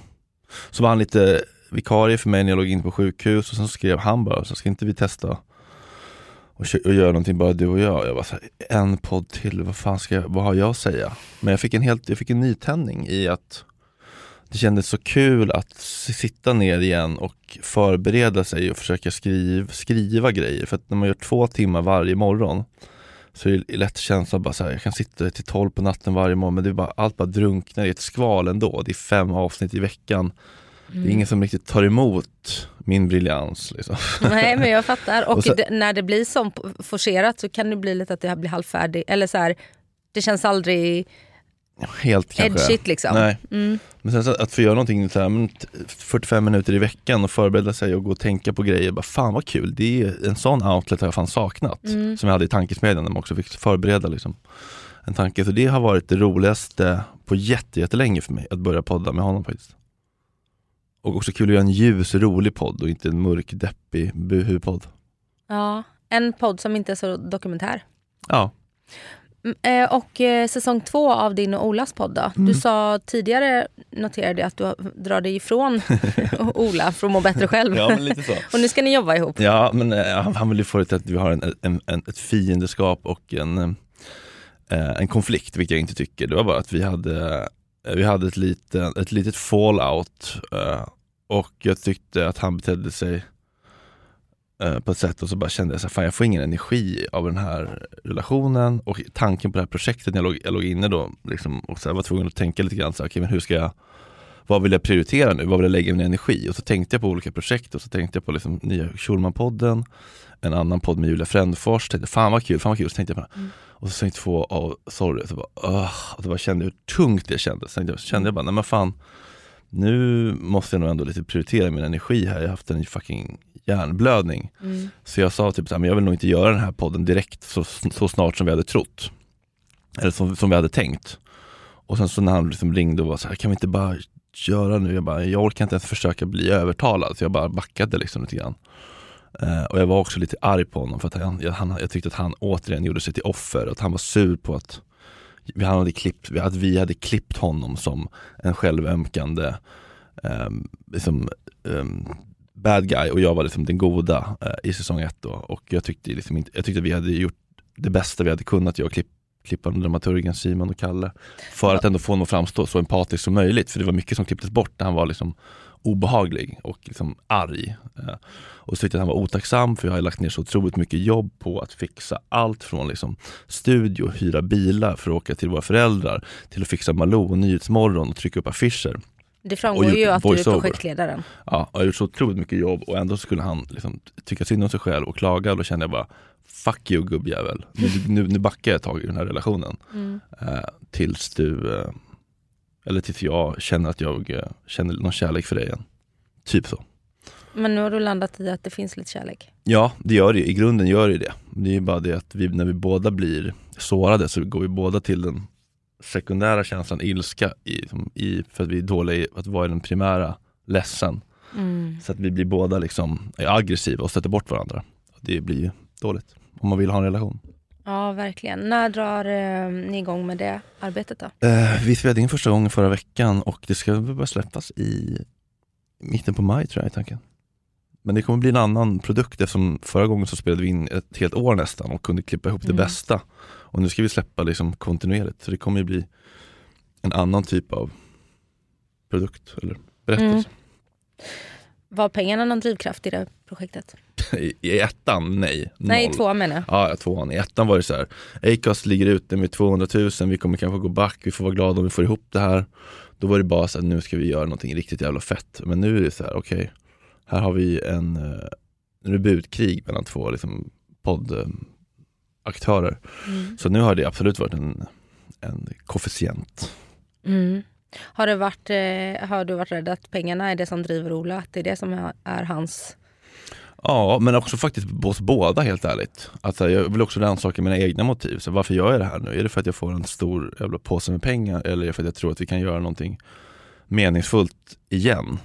Så var han lite vikarie för mig när jag låg in på sjukhus och sen så skrev han bara, så ska inte vi testa och, och göra någonting bara du och jag? Jag var så här, en podd till, vad fan ska jag, vad har jag att säga? Men jag fick en helt, jag fick en nytändning i att det kändes så kul att sitta ner igen och förbereda sig och försöka skriv, skriva grejer. För att när man gör två timmar varje morgon så är det lätt känsla bara så här, jag kan sitta till tolv på natten varje morgon men det är bara, allt bara drunknar i ett skval ändå. Det är fem avsnitt i veckan. Det är ingen som riktigt tar emot min briljans. Liksom. (laughs) Nej men jag fattar. Och, Och så- när det blir så forcerat så kan det bli lite att det blir halvfärdigt. Eller så här, det känns aldrig Helt kanske. edgigt liksom. Nej. Mm. Men sen så att få göra någonting så här, men t- 45 minuter i veckan och förbereda sig och gå och tänka på grejer. Bara, fan vad kul, det är en sån outlet har jag fan saknat. Mm. Som jag hade i tankesmedjan där man också fick förbereda liksom, en tanke. Så det har varit det roligaste på jätte, jättelänge för mig, att börja podda med honom faktiskt. Och också kul att göra en ljus, rolig podd och inte en mörk, deppig buhu-podd. Ja, en podd som inte är så dokumentär. Ja, Mm, eh, Och eh, säsong två av din och Olas podd då? Mm. Du sa tidigare, noterade jag, att du drar dig ifrån (laughs) Ola för att må bättre själv. ja men lite så. (laughs) och nu ska ni jobba ihop. Ja, men eh, han- han vill ju få det till att vi har en, en, en, ett fiendeskap och en, eh, en konflikt, vilket jag inte tycker. Det var bara att vi hade, Eh, vi hade ett, litet, ett litet fallout eh, och jag tyckte att han betedde sig eh, på ett sätt och så bara kände jag så här, fan jag får ingen energi av den här relationen och tanken på det här projektet när jag låg, jag låg inne då liksom, och så här, var tvungen att tänka lite grann så här, okay, men hur ska jag vad vill jag prioritera nu? Vad vill jag lägga min energi? Och så tänkte jag på olika projekt och så tänkte jag på liksom nya Schulman-podden, en annan podd med Julia Frändfors, tänkte fan vad kul, fan vad kul, så tänkte jag på det. Och så tänkte två av Sorry, så bara, uh, och då bara kände hur tungt det kändes. Så så kände jag bara, nej men fan, nu måste jag nog ändå lite prioritera min energi här. Jag har haft en fucking hjärnblödning. Mm. Så jag sa typ så här, men jag vill nog inte göra den här podden direkt så, så snart som vi hade trott. Eller som, som vi hade tänkt. Och sen så när han liksom ringde och var så här, kan vi inte bara göra nu? Jag bara, jag orkar inte ens försöka bli övertalad. Så jag bara backade liksom lite grann. Eh, och jag var också lite arg på honom för att han, jag, han, jag tyckte att han återigen gjorde sig till offer. Och att han var sur på att vi hade klippt, att vi hade klippt honom som en självömkande um, liksom, ehm, bad guy och jag var liksom den goda eh, i säsong ett då. Och jag tyckte, liksom inte, jag tyckte att vi hade gjort det bästa vi hade kunnat, jag och klipp, klipparen, dramaturgen Simon och Kalle. För att ändå få honom att framstå så empatisk som möjligt. För det var mycket som klipptes bort när han var liksom obehaglig och liksom arg. Eh, och så tyckte jag att han var otacksam för jag har lagt ner så otroligt mycket jobb på att fixa allt från liksom studio, hyra bilar för att åka till våra föräldrar till att fixa Malou och Nyhetsmorgon och trycka upp affischer. Det framgår ju att du är projektledaren. Ja, jag har gjort så otroligt mycket jobb och ändå skulle han liksom tycka synd om sig själv och klaga och då kände jag bara Fuck you gubbjävel, nu, nu, nu backar jag ett tag i den här relationen. Mm. Eh, tills du, eh, eller tills jag känner att jag eh, känner någon kärlek för dig igen. Typ så. Men nu har du landat i att det finns lite kärlek. Ja, det gör det. I grunden gör det det. Det är ju bara det att vi, när vi båda blir sårade så går vi båda till den sekundära känslan ilska i, i, för att vi är dåliga i att vara i den primära ledsen. Mm. Så att vi blir båda liksom aggressiva och sätter bort varandra. Det blir ju dåligt om man vill ha en relation. Ja, verkligen. När drar eh, ni igång med det arbetet då? Eh, vi spelade in första gången förra veckan och det ska börja släppas i mitten på maj tror jag är tanken. Men det kommer bli en annan produkt eftersom förra gången så spelade vi in ett helt år nästan och kunde klippa ihop det Mm. bästa. Och nu ska vi släppa liksom kontinuerligt så det kommer ju bli en annan typ av produkt eller berättelse. Mm. Var pengarna någon drivkraft i det projektet? I, (laughs) I ettan, nej. Nej, noll. två menar jag. Ja, tvåan. I ettan var det så här. Acast ligger ute med 200 000, vi kommer kanske gå back, vi får vara glada om vi får ihop det här. Då var det bara så att nu ska vi göra någonting riktigt jävla fett. Men nu är det så här, okej, här har vi en, eh, en budkrig mellan två liksom, poddaktörer. Mm. Så nu har det absolut varit en, en koefficient. Mm. Har, det varit, eh, har du varit rädd att pengarna är det som driver Ola? Att det är det som är, hans... Ja, men också faktiskt hos båda helt ärligt. Alltså, jag vill också rannsaka mina egna motiv. Så varför gör jag det här nu? Är det för att jag får en stor jävla påse med pengar eller är det för att jag tror att vi kan göra någonting meningsfullt igen?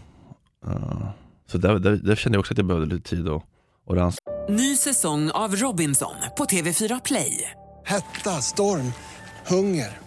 Uh, så där, där, där kände jag också att jag behövde lite tid att, att rannsaka. Ny säsong av Robinson på TV4 Play. Hetta, storm, hunger.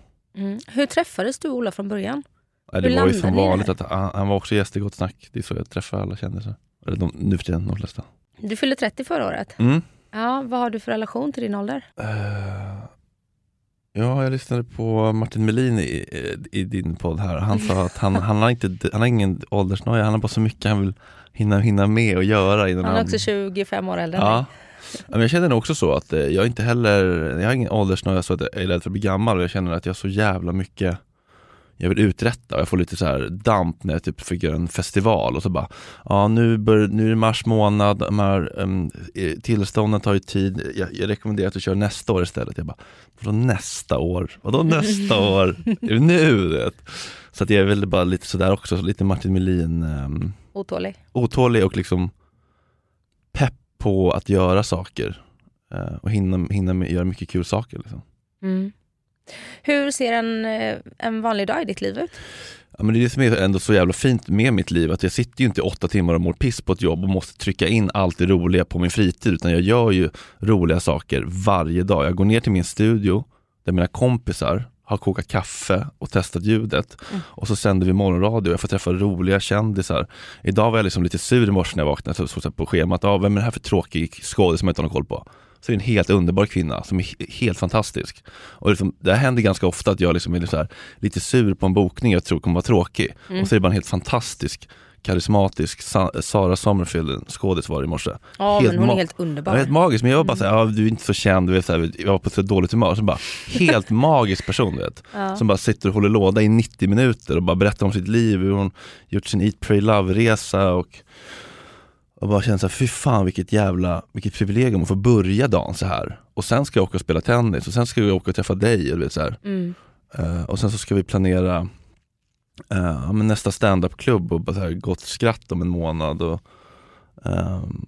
Mm. Hur träffades du Ola från början? Nej, det Hur var ju som vanligt att han, han var också gäst i Gott Snack. Det är så jag träffar alla kändisar. Eller de, nu för tiden de flesta. Du fyllde 30 förra året. Mm. Ja, vad har du för relation till din ålder? Eh, ja, jag lyssnade på Martin Melin i, i din podd här. Han sa att han, (laughs) han, har, inte, han har ingen åldersnoja, han har bara så mycket han vill hinna, hinna med och göra innan Han är också 25 år äldre än Ja. dig. Jag känner nog också så att eh, jag inte heller, jag har ingen åldersnoja så att jag är rädd för att bli gammal och jag känner att jag har så jävla mycket jag vill uträtta och jag får lite så här damp när jag typ fick göra en festival och så bara Ja nu, bör, nu är det mars månad, de här um, tillstånden tar ju tid, jag, jag rekommenderar att du kör nästa år istället. Jag bara, vadå nästa år? Vadå nästa (laughs) år? Är det nu? vet? Så att jag är väl bara lite sådär också, så lite Martin Melin um, Otålig. otålig och liksom pepp på att göra saker eh, och hinna, hinna med, göra mycket kul saker. Liksom. Mm. Hur ser en, eh, en vanlig dag i ditt liv ut? Ja, men det är det som är ändå så jävla fint med mitt liv, att jag sitter ju inte åtta timmar och mår piss på ett jobb och måste trycka in allt det roliga på min fritid, utan jag gör ju roliga saker varje dag. Jag går ner till min studio där mina kompisar har kokat kaffe och testat ljudet och så sänder vi morgonradio. Jag får träffa roliga kändisar. Idag var jag liksom lite sur i morse när jag vaknade så såg på schemat, ah, vem är det här för tråkig skådis som jag inte har någon koll på? Så är det en helt underbar kvinna som är he- helt fantastisk. Och liksom, det här händer ganska ofta att jag liksom är lite, så här, lite sur på en bokning jag tror kommer vara tråkig. Och så är det bara en helt fantastisk, karismatisk Sa- Sara Sommerfield, en skådis var det i morse. Ja, Helt men hon är helt underbar. Ja, helt magisk, men jag var bara såhär, ja, du är inte så känd, du vet, så här, jag var på så dåligt humör. Så bara, helt (laughs) magisk person du vet. Ja. Som bara sitter och håller låda i 90 minuter och bara berättar om sitt liv, hur hon gjort sin Eat, Pray, Love-resa och, och bara känner såhär, fy fan vilket jävla, vilket privilegium att få börja dagen så här. Och sen ska jag åka och spela tennis och sen ska jag åka och träffa dig och du vet så. Mm. Eh, och sen så ska vi planera ja, men nästa standup-klubb och bara så här gott skratt om en månad. Och, ehm,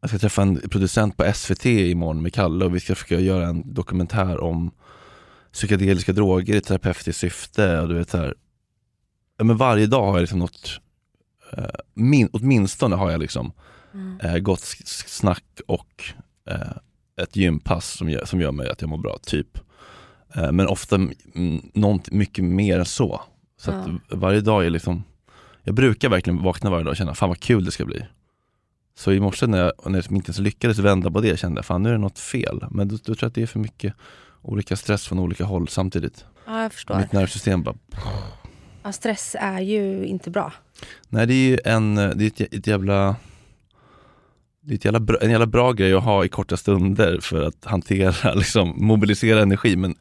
jag ska träffa en producent på SVT imorgon med Kalle och vi ska försöka göra en dokumentär om psykedeliska droger i terapeutiskt syfte. Och du vet, så här, ja, men varje dag har jag liksom något, eh, min, åtminstone har jag liksom Mm. eh, gott snack och eh, ett gympass som gör, som gör mig att jag mår bra, typ. Eh, men ofta mm, något mycket mer än så. Så att Ja. varje dag är liksom, jag brukar verkligen vakna varje dag och känna, fan vad kul det ska bli. Så i morse när jag, när jag inte ens lyckades vända på det kände jag, fan nu är det något fel. Men då, då tror jag att det är för mycket olika stress från olika håll samtidigt. Ja, jag förstår. Mitt nervsystem bara, Ja, stress är ju inte bra. nej det är ju en, det är ett, ett jävla det är jävla bra, en jävla bra grej att ha i korta stunder för att hantera, (laughs) liksom, mobilisera energi men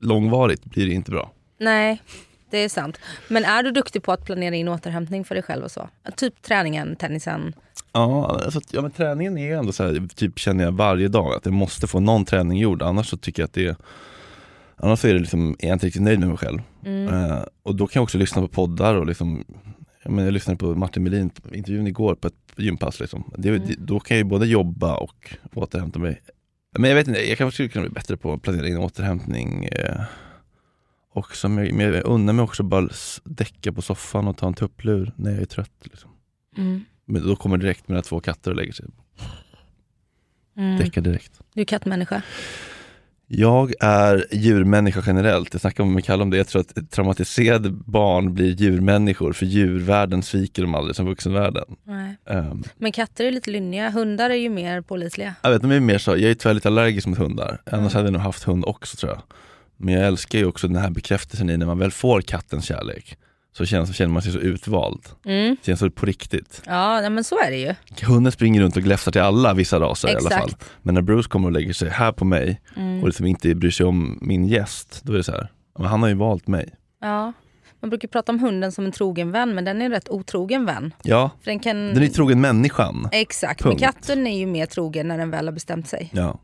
långvarigt blir det inte bra. Nej, det är sant. Men är du duktig på att planera in återhämtning för dig själv och så? Typ träningen, tennisen. Ja, alltså, ja men träningen är ändå så här, typ känner jag varje dag att jag måste få någon träning gjord annars så tycker jag att det är Annars så är det liksom, är jag inte riktigt nöjd med mig själv. Eh, och då kan jag också lyssna på poddar och liksom jag, menar, jag lyssnade på Martin Melin, intervjun igår på ett gympass liksom. det, det, Då kan jag ju både jobba och återhämta mig. Men jag vet inte, jag kanske skulle kunna bli bättre på att planera in återhämtning eh, också, men jag unnar mig också bara däcka på soffan och ta en tupplur när jag är trött. Liksom. Mm. Men då kommer direkt mina två katter och lägger sig. Mm. Däckar direkt. Du är kattmänniska. Jag är djurmänniska generellt. Jag snackade med Kalle om det. Jag tror att traumatiserade barn blir djurmänniskor för djurvärlden sviker dem aldrig som vuxenvärlden. Um, Men katter är lite lynniga, hundar är ju mer pålitliga. jag vet, de är mer så, jag är tyvärr lite allergisk mot hundar. Annars Mm. hade jag nog haft hund också tror jag. Men jag älskar ju också den här bekräftelsen i när man väl får kattens kärlek. Så känns, känner man sig så utvald. Mm. Det känns så på riktigt. Ja, nej, men så är det ju. Hunden springer runt och gläfsar till alla vissa raser i alla Exakt. fall. Men när Bruce kommer och lägger sig här på mig Mm. och liksom inte bryr sig om min gäst, då är det så här. Men han har ju valt mig. Ja. Man brukar prata om hunden som en trogen vän, men den är en rätt otrogen vän. Ja, För den kan... den är trogen människan. Exakt, Punkt. men katten är ju mer trogen när den väl har bestämt sig. Ja.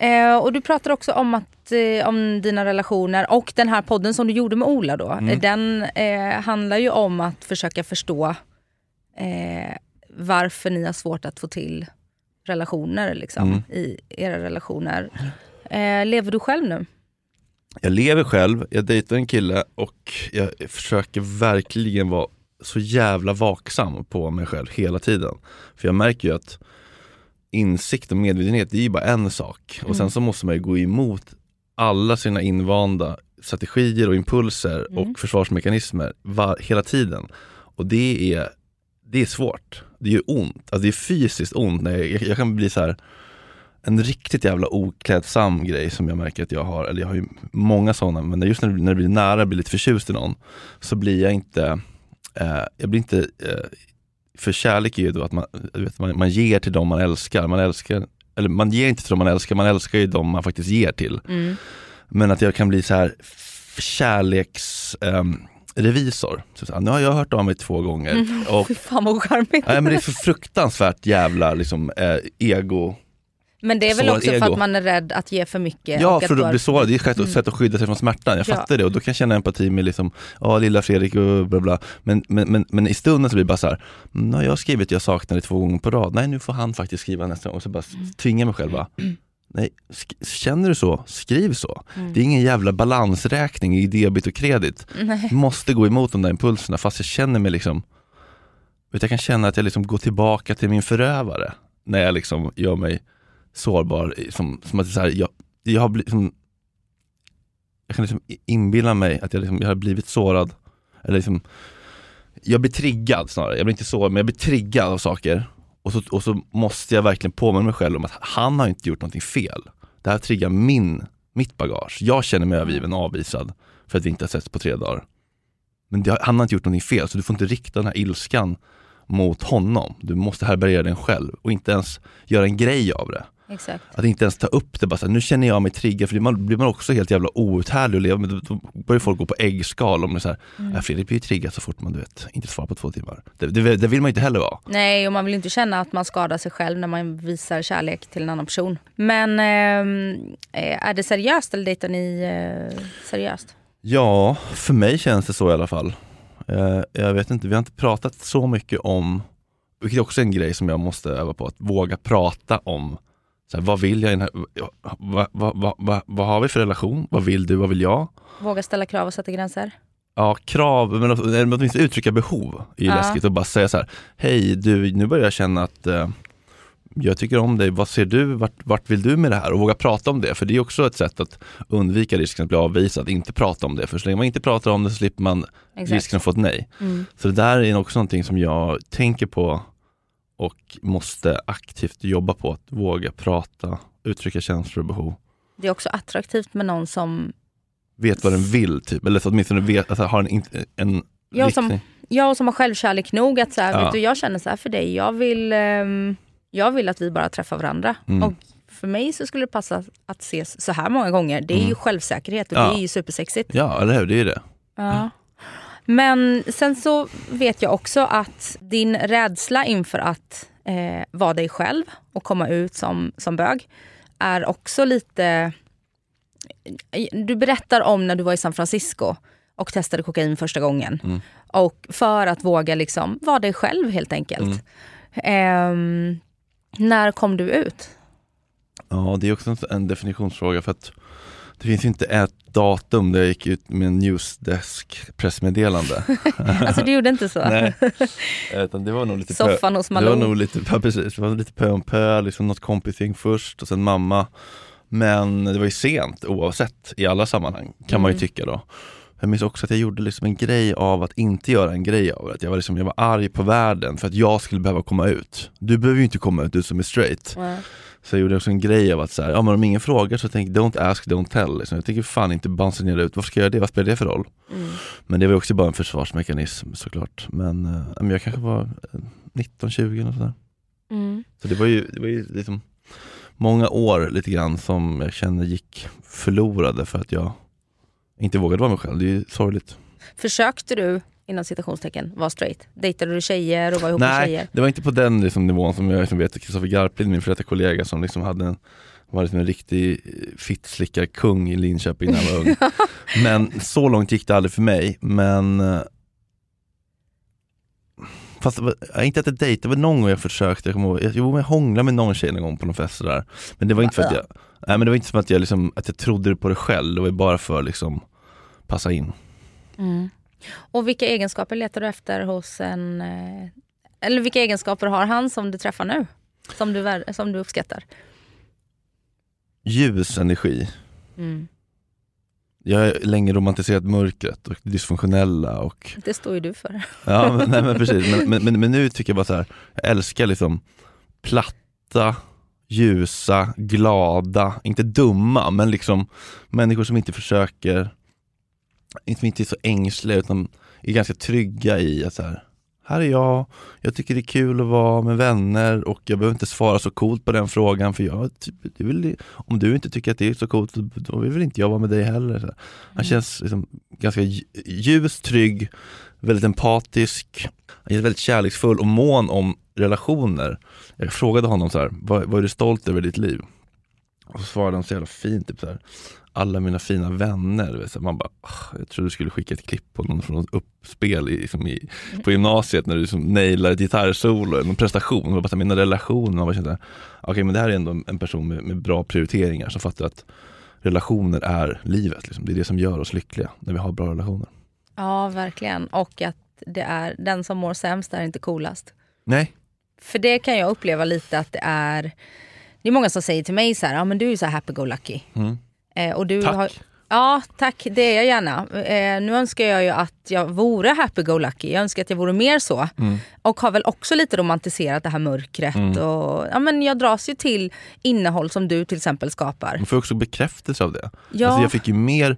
Eh, och du pratar också om, att, eh, om dina relationer och den här podden som du gjorde med Ola då. Mm. Eh, Den eh, handlar ju om att försöka förstå eh, varför ni har svårt att få till relationer liksom, Mm. i era relationer. Eh, lever du själv nu? Jag lever själv, jag dejtar en kille och jag försöker verkligen vara så jävla vaksam på mig själv hela tiden. För jag märker ju att insikt och medvetenhet, det är ju bara en sak. Och sen så måste man ju gå emot alla sina invanda strategier och impulser och försvarsmekanismer var, hela tiden. Och det är, det är svårt. Det är ju ont. Alltså det är fysiskt ont. När jag, jag kan bli så här en riktigt jävla oklädsam grej som jag märker att jag har, eller jag har ju många sådana, men just när när det blir nära, blir lite förtjust i någon, så blir jag inte, eh, jag blir inte, eh, för kärlek är ju då att man, vet, man, man ger till dem man älskar, man älskar, eller man ger inte till dem man älskar, man älskar ju dem man faktiskt ger till. Mm. Men att jag kan bli så här kärleks, ehm, revisor. Så nu har jag hört av mig två gånger (laughs) och Fy fan vad charmigt. Nej, men det är för fruktansvärt jävla liksom, eh, ego Men det är väl också för ego. att man är rädd att ge för mycket. Ja, och för att att bli sårad. Det är ett sätt att skydda sig från smärtan. Jag Ja. fattar det och då kan jag känna empati med liksom, ja lilla Fredrik och bla bla. Men, men, men, men i stunden så blir det bara så här, "Mm, nu har jag skrivit jag saknar dig två gånger på rad. Nej, nu får han faktiskt skriva nästa gång. Och så bara Mm. tvinga mig själv bara, (clears throat) nej, känner du så, skriv så. Mm. Det är ingen jävla balansräkning i debit och kredit. Måste gå emot de där impulserna fast jag känner mig liksom, vet, jag kan känna att jag liksom går tillbaka till min förövare när jag liksom gör mig sårbar. Som, som att så här, jag, jag har blivit, som, jag kan liksom inbilla mig att jag, liksom, jag har blivit sårad. Eller liksom, jag blir triggad snarare, jag blir inte sårad men jag blir triggad av saker. Och så, och så måste jag verkligen påminna mig själv om att han har inte gjort någonting fel. Det här triggar min, mitt bagage. Jag känner mig övergiven och avvisad för att vi inte har setts på tre dagar. Men det, han har inte gjort någonting fel så du får inte rikta den här ilskan mot honom. Du måste härbärgera den själv och inte ens göra en grej av det. Exakt. Att inte ens ta upp det bara så här, nu känner jag mig triggad för man blir man också helt jävla outhärdlig att leva med. Då- Då börjar folk gå på äggskal om det så här, mm. Fredrik blir ju triggad så fort man du vet, inte svarar på två timmar. Det, det, det vill man inte heller vara. Nej, och man vill inte känna att man skadar sig själv när man visar kärlek till en annan person. Men ehm, eh, är det seriöst eller dejtar ni eh, seriöst? Ja, för mig känns det så i alla fall. Eh, jag vet inte, vi har inte pratat så mycket om, vilket också är en grej som jag måste öva på, att våga prata om så här, vad vill jag här, vad, vad, vad, vad, har vi för relation? Vad vill du? Vad vill jag? Våga ställa krav och sätta gränser? Ja, krav, men åtminstone uttrycka behov är ju Ja. läskigt och bara säga så här, hej du, nu börjar jag känna att eh, jag tycker om dig, vad ser du, vart, vart vill du med det här? Och våga prata om det, för det är också ett sätt att undvika risken att bli avvisad, inte prata om det. För så länge man inte pratar om det så slipper man Exakt. risken att få ett nej. Mm. Så det där är också någonting som jag tänker på och måste aktivt jobba på, att våga prata, uttrycka känslor och behov. Det är också attraktivt med någon som Vet vad den vill, typ, eller så åtminstone vet, alltså, har en, en Jag som, riktning. jag som har självkärlek nog att så här, Ja. vet du, jag känner så här för dig. Jag vill, ehm, jag vill att vi bara träffar varandra. Mm. Och för mig så skulle det passa att ses så här många gånger. Det är ju självsäkerhet och Mm. Ja. det är ju supersexigt. Ja, eller hur, det är det. Ja. Men sen så vet jag också att din rädsla inför att eh, vara dig själv och komma ut som, som bög är också lite... Du berättar om när du var i San Francisco och testade kokain första gången. Och för att våga liksom vara dig själv helt enkelt. Ehm, när kom du ut? Ja, det är också en definitionsfråga för att Det finns ju inte ett datum där jag gick ut med en newsdesk pressmeddelande. (laughs) Alltså du gjorde inte så? Nej, (laughs) utan det var nog lite Soffan hos Det var Malou? nog lite, ja, precis, det var lite pö om pö, liksom något kompisgäng först och sen mamma. Men det var ju sent oavsett i alla sammanhang kan man ju Mm. tycka då. Jag minns också att jag gjorde liksom en grej av att inte göra en grej av det. Att Jag var, liksom, jag var arg på världen för att jag skulle behöva komma ut. Du behöver ju inte komma ut, du som är straight. Nej. Så jag gjorde också en grej av att så här, ja, men om ingen frågar så tänk don't ask, don't tell. Liksom. Jag tänker fan inte basunera ut, varför ska jag göra det? Vad spelar det för roll? Mm. Men det var också bara en försvarsmekanism såklart. Men, eh, men jag kanske var eh, 19-20 och sådär. Mm. Så det var ju, det var ju liksom många år lite grann som jag känner gick förlorade för att jag inte vågade vara mig själv. Det är ju sorgligt. Försökte du, inom citationstecken, vara straight? Dejtade du tjejer och var ihop med Nej, tjejer? det var inte på den liksom, nivån som jag liksom vet Kristoffer Garplind, min före kollega som liksom hade en var liksom en riktig fittslickarkung i Linköping när jag var ung. (laughs) Men så långt gick det aldrig för mig. Men eh, Fast var, inte att jag dejtade, det var någon gång jag försökte, jag kommer ihåg, jag, jo, jag hånglade med någon tjej någon gång på någon fest sådär. Men det var inte för att jag, nej men det var inte som att jag liksom, att jag trodde på det själv, det var bara för liksom passa in. Mm. Och vilka egenskaper letar du efter hos en... eh, Eller vilka egenskaper har han som du träffar nu? Som du, som du uppskattar? Ljus energi. Mm. Jag har länge romantiserat mörkret och det dysfunktionella och Det står ju du för. Ja men, nej, men precis, men, men, men, men nu tycker jag bara så här, jag älskar liksom platta, ljusa, glada, inte dumma men liksom människor som inte försöker, som inte är så ängsliga utan är ganska trygga i att så här, här är jag, jag tycker det är kul att vara med vänner och jag behöver inte svara så coolt på den frågan för jag, typ, väl, om du inte tycker att det är så coolt då vill väl inte jag vara med dig heller. Han känns liksom ganska lj- ljus, trygg, väldigt empatisk, han är väldigt kärleksfull och mån om relationer. Jag frågade honom så här, vad, vad är du stolt över i ditt liv? Och så svarade han så jävla fint, typ så här, alla mina fina vänner. man bara, "Ah, jag trodde du skulle skicka ett klipp på någon från något uppspel i, liksom i, på gymnasiet när du liksom nailar ett gitarrsolo någon prestation. Och bara, mina relationer, man bara kände, okej men det här är ändå en person med, med bra prioriteringar som fattar att relationer är livet. Liksom. Det är det som gör oss lyckliga, när vi har bra relationer. Ja, verkligen. Och att det är den som mår sämst är inte coolast. Nej, För det kan jag uppleva lite att det är... Det är många som säger till mig så här, ja men du är så happy-go-lucky. Mm. Eh, och du Tack. Har, ja, tack. Det är jag gärna. Eh, nu önskar jag ju att jag vore happy-go-lucky. Jag önskar att jag vore mer så. Mm. Och har väl också lite romantiserat det här mörkret. Och, ja, men jag dras ju till innehåll som du till exempel skapar. man får också bekräftelse av det. Ja. Alltså jag fick ju mer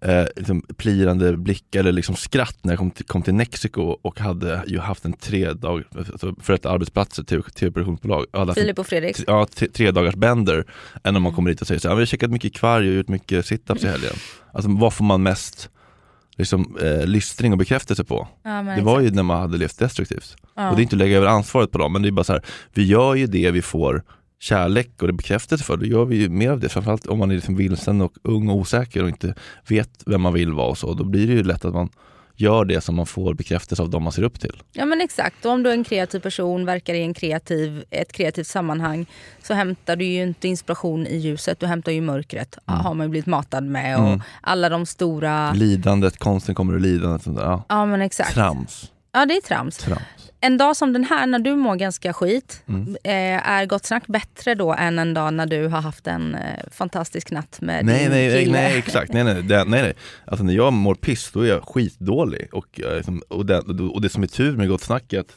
eh, liksom plirande blickar eller liksom skratt när jag kom till, kom till Mexiko och hade ju haft en tre dag, alltså för ett arbetsplatser till tv-produktionsbolag. Filip och Fredrik. ja, tre, dagars bender än om man kommer hit och säger så här, "Ja, vi har checkat mycket kvarg och gjort mycket situps i helgen. (laughs) Alltså vad får man mest liksom, eh, lystring och bekräftelse på? Ja, Det var ju när man hade levt destruktivt. Ja. Och det är inte att lägga över ansvaret på dem, men det är bara så här, vi gör ju det vi får kärlek och det bekräftelse för, då gör vi ju mer av det. Framförallt om man är liksom vilsen och ung och osäker och inte vet vem man vill vara och så, då blir det ju lätt att man gör det som man får bekräftelse av de man ser upp till. Ja men exakt, och om du är en kreativ person, verkar i en kreativ, ett kreativt sammanhang så hämtar du ju inte inspiration i ljuset, du hämtar ju mörkret. Har man ju blivit matad med och Mm. alla de stora... Lidandet, konsten kommer ur lidandet. Sånt där. Ja. Ja men exakt. Trams. Ja det är trams. Trams. En dag som den här när du mår ganska skit, Mm. eh, är Gott Snack bättre då än en dag när du har haft en eh, fantastisk natt med Nej, din nej, kille? nej, exakt. Nej, nej, nej, nej. Alltså när jag mår piss, då är jag skitdålig. Och, är liksom, och, det, och det som är tur med Gott Snack är att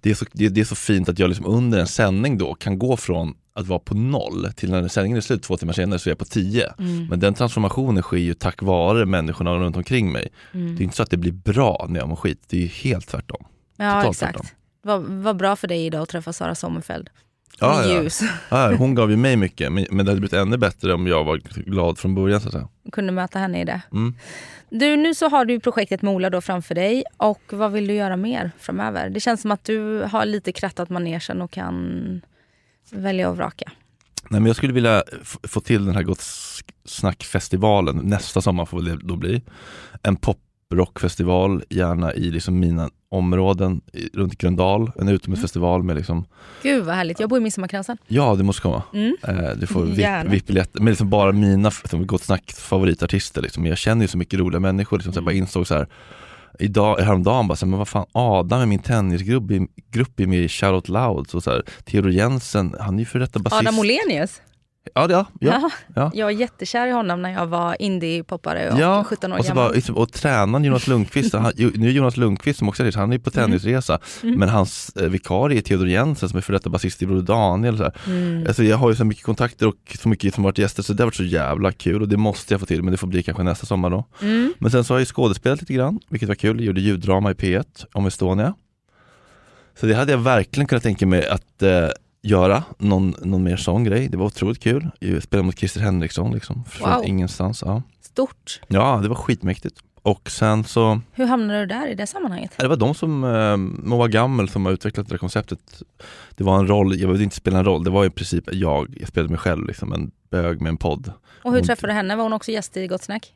det är så, det, det är så fint att jag liksom under en sändning då kan gå från att vara på noll till när sändningen är slut två timmar senare så är jag på tio. Mm. Men den transformationen sker ju tack vare människorna runt omkring mig. Mm. Det är inte så att det blir bra när jag mår skit, det är helt tvärtom. Ja totalt exakt. Vad vad bra för dig idag att träffa Sara Sommerfeld. Ja, Med ja. ljus. (laughs) Ja, hon gav ju mig mycket, men, det hade blivit ännu bättre om jag var glad från början så att säga. Kunde möta henne i det. Mm. Du, nu så har du projektet Mola då framför dig och vad vill du göra mer framöver? Det känns som att du har lite krattat manegen och kan välja och vraka. Nej, men jag skulle vilja få till den här Gott Snack-festivalen nästa sommar får det då bli. En rockfestival, gärna i liksom mina områden runt Gröndal. En utomhusfestival med liksom, Gud vad härligt, jag bor i Midsommarkransen. ja det måste komma. Mm. Eh, du får. VIP-biljetter, men liksom bara mina Gott Snack favoritartister. Liksom. Jag känner ju så mycket roliga människor. Liksom, så jag bara Mm. insåg så här, idag, häromdagen bara, så här, men vad fan, Adam är min tennisgrupp grupp är med i Shout Out Loud. Så, så här, Theodor Jensen, han är ju för detta basist. Adam Olenius. Ja, det- ja, ja. ja. Jag var jättekär i honom när jag var indie-poppare och Ja, 17 år och, så gammal. bara, liksom, och tränaren Jonas Lundqvist, han, nu är Jonas Lundqvist som också är han är på tennisresa, Mm. men hans eh, vikarie är Theodor Jensen som är för detta basist i Broder Daniel. Så. Mm. Alltså, jag har ju så mycket kontakter och så mycket som varit gäster så det har varit så jävla kul och det måste jag få till men det får bli kanske nästa sommar då. Mm. Men sen så har jag skådespelat lite grann, vilket var kul. Jag gjorde ljuddrama i P1 om Estonia. Så det hade jag verkligen kunnat tänka mig att eh, göra, någon, någon mer sån grej. Det var otroligt kul. Jag spelade mot Christer Henriksson liksom, från Wow. ingenstans. Ja. Stort. ja, det var skitmäktigt. Och sen så, Hur hamnade du där i det sammanhanget? det var de som, eh, Moa Gammel som har utvecklat det där konceptet. Det var en roll, jag behövde inte spela en roll, det var i princip jag, jag spelade mig själv, liksom, en bög med en podd. Och hur Hon- träffade du henne? Var hon också gäst i Gott Snack?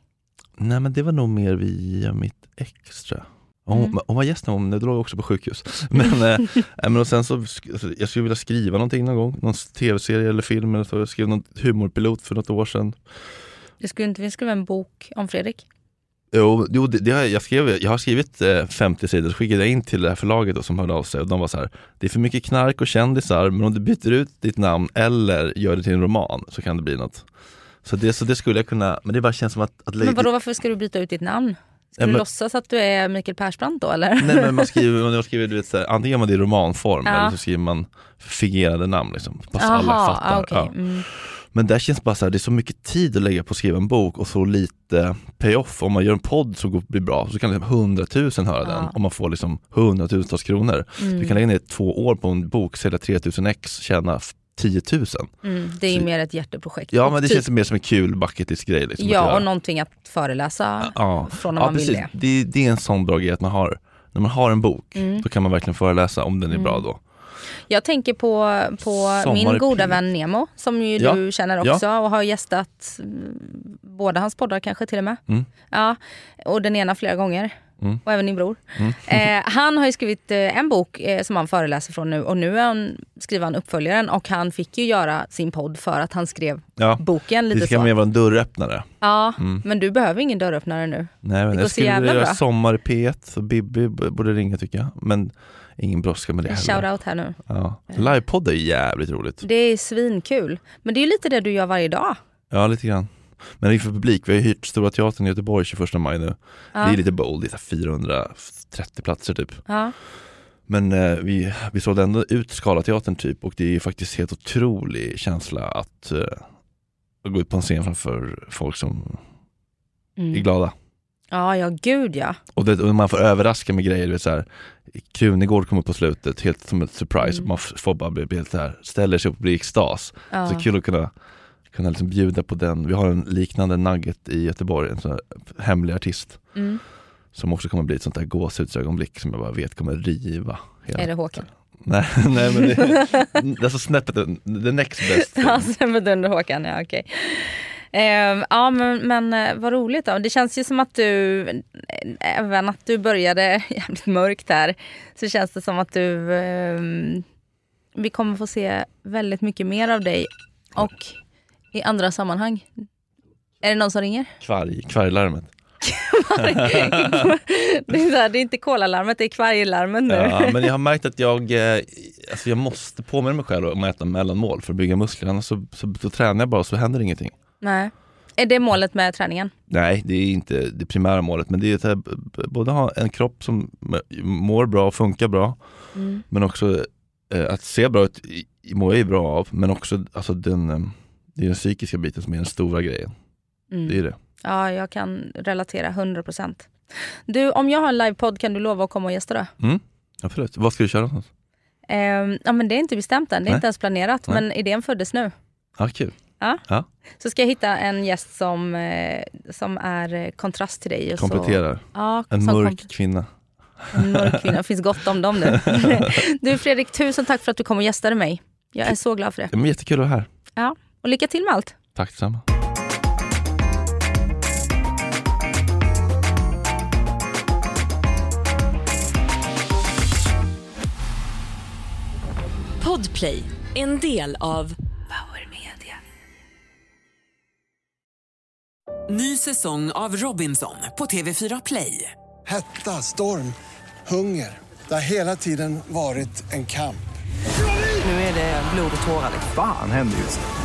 Nej men det var nog mer via mitt ex tror jag. Mm. hon var gäst någon då låg jag också på sjukhus. (laughs) Men, nej, (laughs) men och sen så, alltså, jag skulle vilja skriva någonting någon gång, någon tv-serie eller film eller så. Jag skrev någon humorpilot för något år sedan. Du skulle inte vilja skriva en bok om Fredrik? Jo, jo det, det har jag, jag, skrev, jag har skrivit eh, 50 sidor, så skickade jag in till det här förlaget då, som hörde av sig och de var så här, det är för mycket knark och kändisar, men om du byter ut ditt namn eller gör det till en roman så kan det bli något. Så det, så det skulle jag kunna, men det bara känns som att, att Men vadå, varför ska du byta ut ditt namn? Ska du men- låtsas att du är Mikael Persbrandt då eller? Nej men man skriver, (laughs) man skriver du vet, så här, antingen gör man det i romanform Ja. eller så skriver man fingerade namn liksom. Bara så Jaha, alla fattar. okej. ja. Mm. Men där känns bara så här, det är så mycket tid att lägga på att skriva en bok och så lite payoff. Om man gör en podd som blir bra så kan liksom 100 000 höra den Ja. om man får liksom hundratusentals kronor. Mm. Du kan lägga ner två år på en bok, sälja 3000 ex, tjäna 10 000. Mm. Det är Så- mer ett hjärteprojekt. Ja men det typ- känns mer som en kul bucket list grej. Liksom, Ja, och någonting att föreläsa Ja, från när ja man precis. vill det. det. Det är en sån bra grej att man har, när man har en bok, Mm. då kan man verkligen föreläsa om den är bra då. Jag tänker på, på min goda vän Nemo som ju Ja. du känner Ja. också och har gästat mm, båda hans poddar kanske till och med. Mm. Ja, och den ena flera gånger. Mm. Och även din bror. Mm. Eh, han har ju skrivit eh, en bok eh, som han föreläser från nu och nu är han, skriver han uppföljaren och han fick ju göra sin podd för att han skrev Ja. boken lite Det ska så. mer vara en dörröppnare. Ja, Mm. men du behöver ingen dörröppnare nu. Nej, men går jag skulle vilja göra sommar i P1, så Bibi borde ringa tycker jag. Men ingen brådska med det heller. shout-out här nu. Ja. Livepodd är jävligt roligt. Det är svinkul. Men det är ju lite det du gör varje dag. Ja, lite grann. Men inför publik, vi har ju hyrt Stora Teatern i Göteborg 21 maj nu. Ja. Det är lite bold, det är så här 430 platser typ. Ja. Men eh, vi, vi sålde ändå ut Scalateatern typ och det är faktiskt helt otrolig känsla att eh, gå ut på en scen framför folk som Mm. är glada. Ja, ja gud ja. Och, det, och man får överraska med grejer, du vet så här. Krunegård kommer upp på slutet, helt som ett surprise. Mm. Man får bara bli, bli helt så här, ställer sig upp och blir i extas. ja. Så kul att kunna, kunna liksom bjuda på den. Vi har en liknande nugget i Göteborg, en sån hemlig artist. Mm. Som också kommer bli ett sånt där gåshudsögonblick som jag bara vet kommer riva. Hela. Är det Håkan? (laughs) Nej, nej men det, det är så snäppet, the next best. (laughs) Ja, Sebbe under Håkan, ja okej. Ehm, ja men, men eh, vad roligt då. Det känns ju som att du, eh, även att du började (laughs) jävligt mörkt här, så känns det som att du, ehm, vi kommer få se väldigt mycket mer av dig och i andra sammanhang. Är det någon som ringer? Kvarg, kvarglarmet. (laughs) det, är så här, det är inte kolalarmet, det är kvarglarmet nu. Ja, men jag har märkt att jag, eh, alltså jag måste påminna mig själv om att äta mellanmål för att bygga muskler. Annars så, så, så tränar jag bara och så händer ingenting. Nej. Är det målet med träningen? Nej, det är inte det primära målet. Men det är att b- både ha en kropp som mår bra och funkar bra. Mm. Men också eh, att se bra ut mår jag ju bra av. Men också alltså den, eh, det är den psykiska biten som är den stora grejen. Mm. Det är det. Ja, jag kan relatera 100%. Du, om jag har en livepodd kan du lova att komma och gästa då? Mm, absolut. Vad ska du köra någonstans? Ehm, ja, men det är inte bestämt än, det är Nej. inte ens planerat. Nej. Men idén föddes nu. Ja, kul. Ja. Ja. Så ska jag hitta en gäst som, eh, som är eh, kontrast till dig. och så- Kompletterar. Ja, En mörk kvinna. en mörk kvinna. Det finns gott om dem nu. (laughs) du Fredrik, tusen tack för att du kom och gästade mig. Jag är så glad för det. Men jättekul att vara här. Ja. Och lycka till med allt. Tack detsamma. Podplay, en del av Power Media. Ny säsong av Robinson på TV4 Play. Hetta, storm, hunger. Det har hela tiden varit en kamp. Nu är det blod och tårar. Vad fan händer just nu?